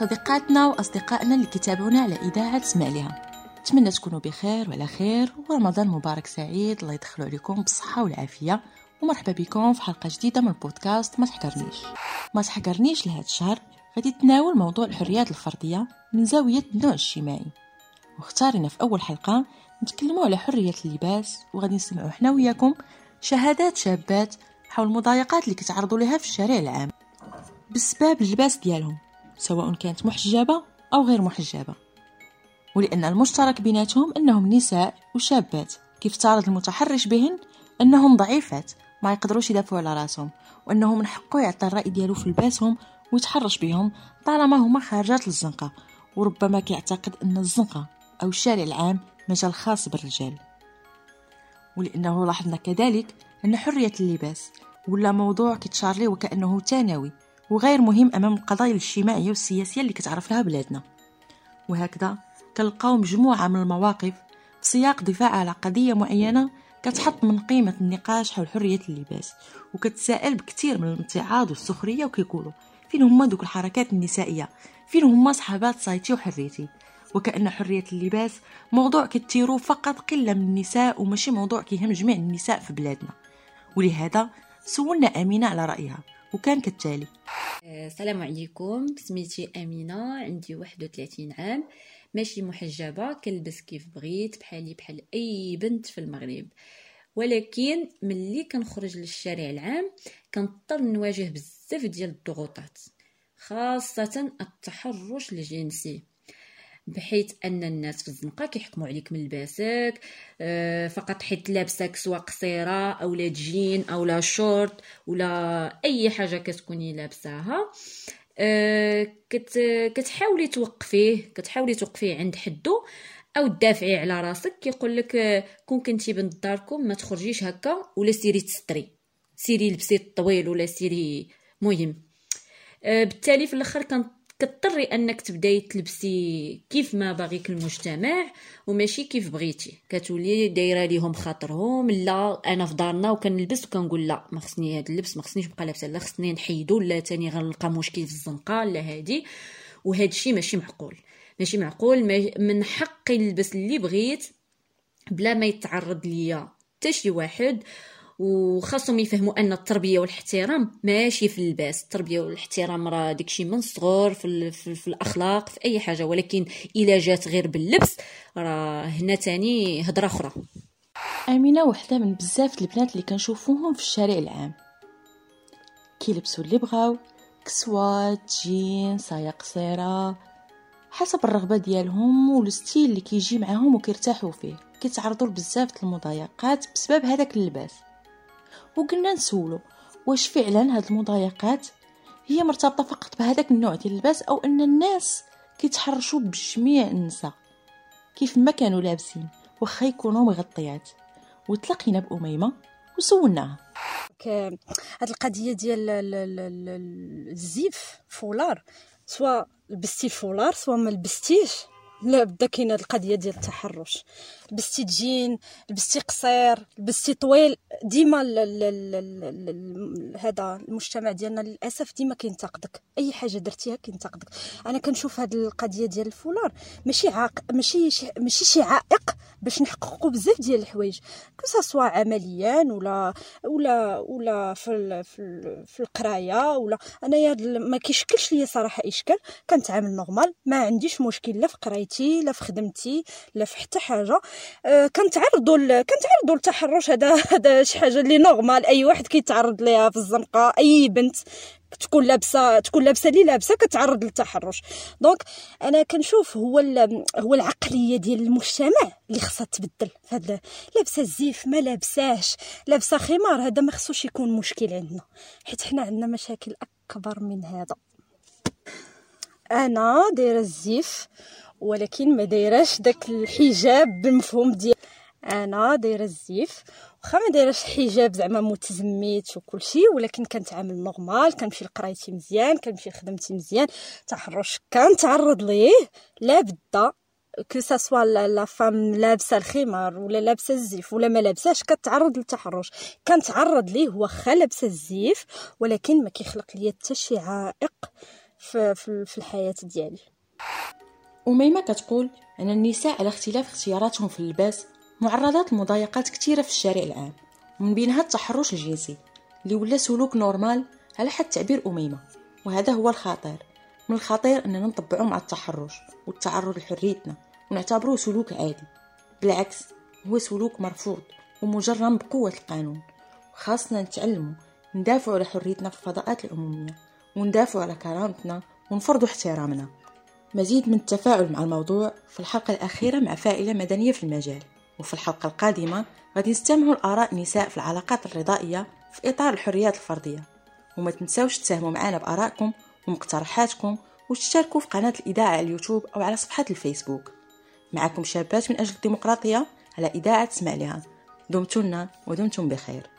صديقاتنا وأصدقائنا اللي كتابعونا على إذاعة لها نتمنى تكونوا بخير وعلى خير ورمضان مبارك سعيد. الله يدخلوا عليكم بالصحة والعافية ومرحبا بكم في حلقة جديدة من البودكاست ما تحقرنيش. ما تحقرنيش لهذا الشهر غادي تناول موضوع الحريات الفردية من زاوية النوع الاجتماعي. واختارنا في أول حلقة نتكلموا على حرية اللباس وغادي نسمعوا حنا وياكم شهادات شابات حول المضايقات اللي كتعرضوا لها في الشارع العام بسبب اللباس ديالهم. سواء كانت محجبة أو غير محجبة. ولأن المشترك بيناتهم أنهم نساء وشابات. كيف تعرض المتحرش بهن؟ أنهم ضعيفات ما يقدروش يدافعوا على رأسهم. وأنه من حقه يعطي الرأي ديالو في لباسهم ويتحرش بهم طالما هما خارجات للزنقة. وربما كيعتقد أن الزنقة أو الشارع العام مجال خاص بالرجال. ولأنه لاحظنا كذلك أن حرية اللباس ولا موضوع كيتشار ليه وكأنه ثانوي وغير مهم أمام القضايا الاجتماعية والسياسية اللي كتعرف لها بلادنا. وهكذا كنلقاو مجموعة من المواقف في سياق دفاع على قضية معينة كتحط من قيمة النقاش حول حرية اللباس وكتسائل بكثير من الامتعاض والسخرية وكيقولوا فين هما دوك الحركات النسائية؟ فين هما صحابات صايتي وحريتي؟ وكأن حرية اللباس موضوع كتيرو فقط قلة من النساء وماشي موضوع كيهم جميع النساء في بلادنا. ولهذا سولنا أمينة على رأيها. وكان كالتالي. السلام عليكم. سميتي أمينة عندي 31 عام ماشي محجبة كنلبس كيف بغيت بحالي بحال أي بنت في المغرب. ولكن ملي كنخرج للشارع العام كنضطر نواجه بزاف ديال الضغوطات خاصة التحرش الجنسي. بحيث أن الناس في الزنقة كيحكموا عليك من لباسك آه، فقط حيت لابسك سواء قصيرة أو لا جين أو لا شورت ولا أي حاجة كتكوني لابساها. آه، كت كتحاولي توقفيه كتحاولي توقفيه عند حدو أو تدافعي على راسك. كيقول لك آه، كون كنتي بنت داركم ما تخرجيش هكا ولا سيري تستري. سيري لبسي طويل ولا سيري مهم. بالتالي في الأخر كضطري انك تبداي تلبسي كيف ما باغيك المجتمع وماشي كيف بغيتي. كتولي دايرة ليهم خاطرهم لا أنا في دارنا وكنلبس وكنقول لا ما خصني هذا اللبس ما خصنيش نبقى لابسة لا خصني نحيدو لا تاني غنلقى مشكل في الزنقة لا هادي. وهذا الشيء ماشي معقول. ماشي معقول من حقي نلبس اللي بغيت بلا ما يتعرض ليا حتى شي واحد. وخاصهم يفهموا أن التربية والاحترام ماشي في اللباس التربية والاحترام راه داكشي من الصغر في, في, في الأخلاق في أي حاجة. ولكن إلا جات غير باللبس راه هنا تاني هضرة أخرى. أمينة وحدة من بزاف البنات اللي كنشوفوهم في الشارع العام. كيلبسوا اللي بغاو كسوات جين سايا قصيرة حسب الرغبة ديالهم والستيل اللي كيجي معاهم وكيرتاحوا فيه. كيتعرضوا لبزاف المضايقات بسبب هذاك اللباس. وقلنا نسولو. واش فعلا هاد المضايقات؟ هي مرتبطة فقط بهذاك النوع ديال اللباس أو أن الناس كيتحرشوا بجميع النساء. كيف ما كانوا لابسين واخا يكونوا مغطيات. وتلاقينا بأميمة وسولناها. هاد القضية ديال الزيف فولار. سواء لبستي الفولار سواء ما لبستيش. لا بدا كاينة القضية ديال التحرش. لبستي تجين لبستي قصير لبستي طويل. ديما هذا المجتمع ديالنا للأسف ديما كينتقدك. أي حاجة درتيها كينتقدك. أنا كنشوف هذه القضية ديال الفولار ماشي عاق ماشي شي... ماشي شي عائق. باش نحققوا بزاف ديال الحوايج que ce soit عمليا ولا ولا ولا في ال... في, ال... في القراية ولا انايا ما كيشكلش ليا صراحة إشكال كنتعامل normal ما عنديش مشكل لا في قرايتي لا في خدمتي لا في حتى حاجة أه كنتعرضوا. كنتعرضوا للتحرش هذا هذا شي حاجة اللي normal أي واحد كيتعرض ليها في الزنقة أي بنت تكون لابسه تكون لابسة اللي لابسة كتعرض للتحرش. donc أنا كنشوف هو هو العقلية ديال المجتمع اللي خصها تبدل فهاد لابسة الزيف ما لابساش لابسة خمار هذا ما خصوش يكون مشكل عندنا. حيت حنا عندنا مشاكل أكبر من هذا. أنا دايرة الزيف ولكن ما دايراش داك الحجاب بالمفهوم ديال أنا دايرة الزيف واخا ما دايرهش حجاب زعما متزميت وكل شيء ولكن كنتعامل normal كنمشي لقرايتي مزيان كنمشي لخدمتي مزيان. تحرش كنتعرض ليه؟ لا بدا que ce soit la femme لابسة الخمار ولا لابسة الزيف ولا ما لابساش كتعرض للتحرش. كنتعرض ليه واخا لابسة الزيف ولكن ما كيخلق ليا حتى شي عائق في, في الحياة ديالي. أميمة كتقول أن النساء على اختلاف اختياراتهم في اللباس معرضات لمضايقات كثيرة في الشارع العام ومن بينها التحرش الجنسي اللي ولا سلوك نورمال على حد تعبير أميمة وهذا هو الخطير. من الخطير أننا نطبعه مع التحرش والتعرض لحريتنا ونعتبره سلوك عادي. بالعكس هو سلوك مرفوض ومجرم بقوة القانون. خاصنا نتعلموا ندافعوا على حريتنا في الفضاءات العمومية وندافعوا على كرامتنا ونفرضوا احترامنا. مزيد من التفاعل مع الموضوع في الحلقة الأخيرة مع فائلة مدنية في المجال. وفي الحلقة القادمة غادي نستمعوا لآراء نساء في العلاقات الرضائية في إطار الحريات الفردية. وما تنساوش تساهموا معنا بآرائكم ومقترحاتكم وتشتركوا في قناة الإذاعة على اليوتيوب أو على صفحة الفيسبوك. معكم شابات من أجل الديمقراطية على إذاعة اسمع لها دمتن ودمتم بخير.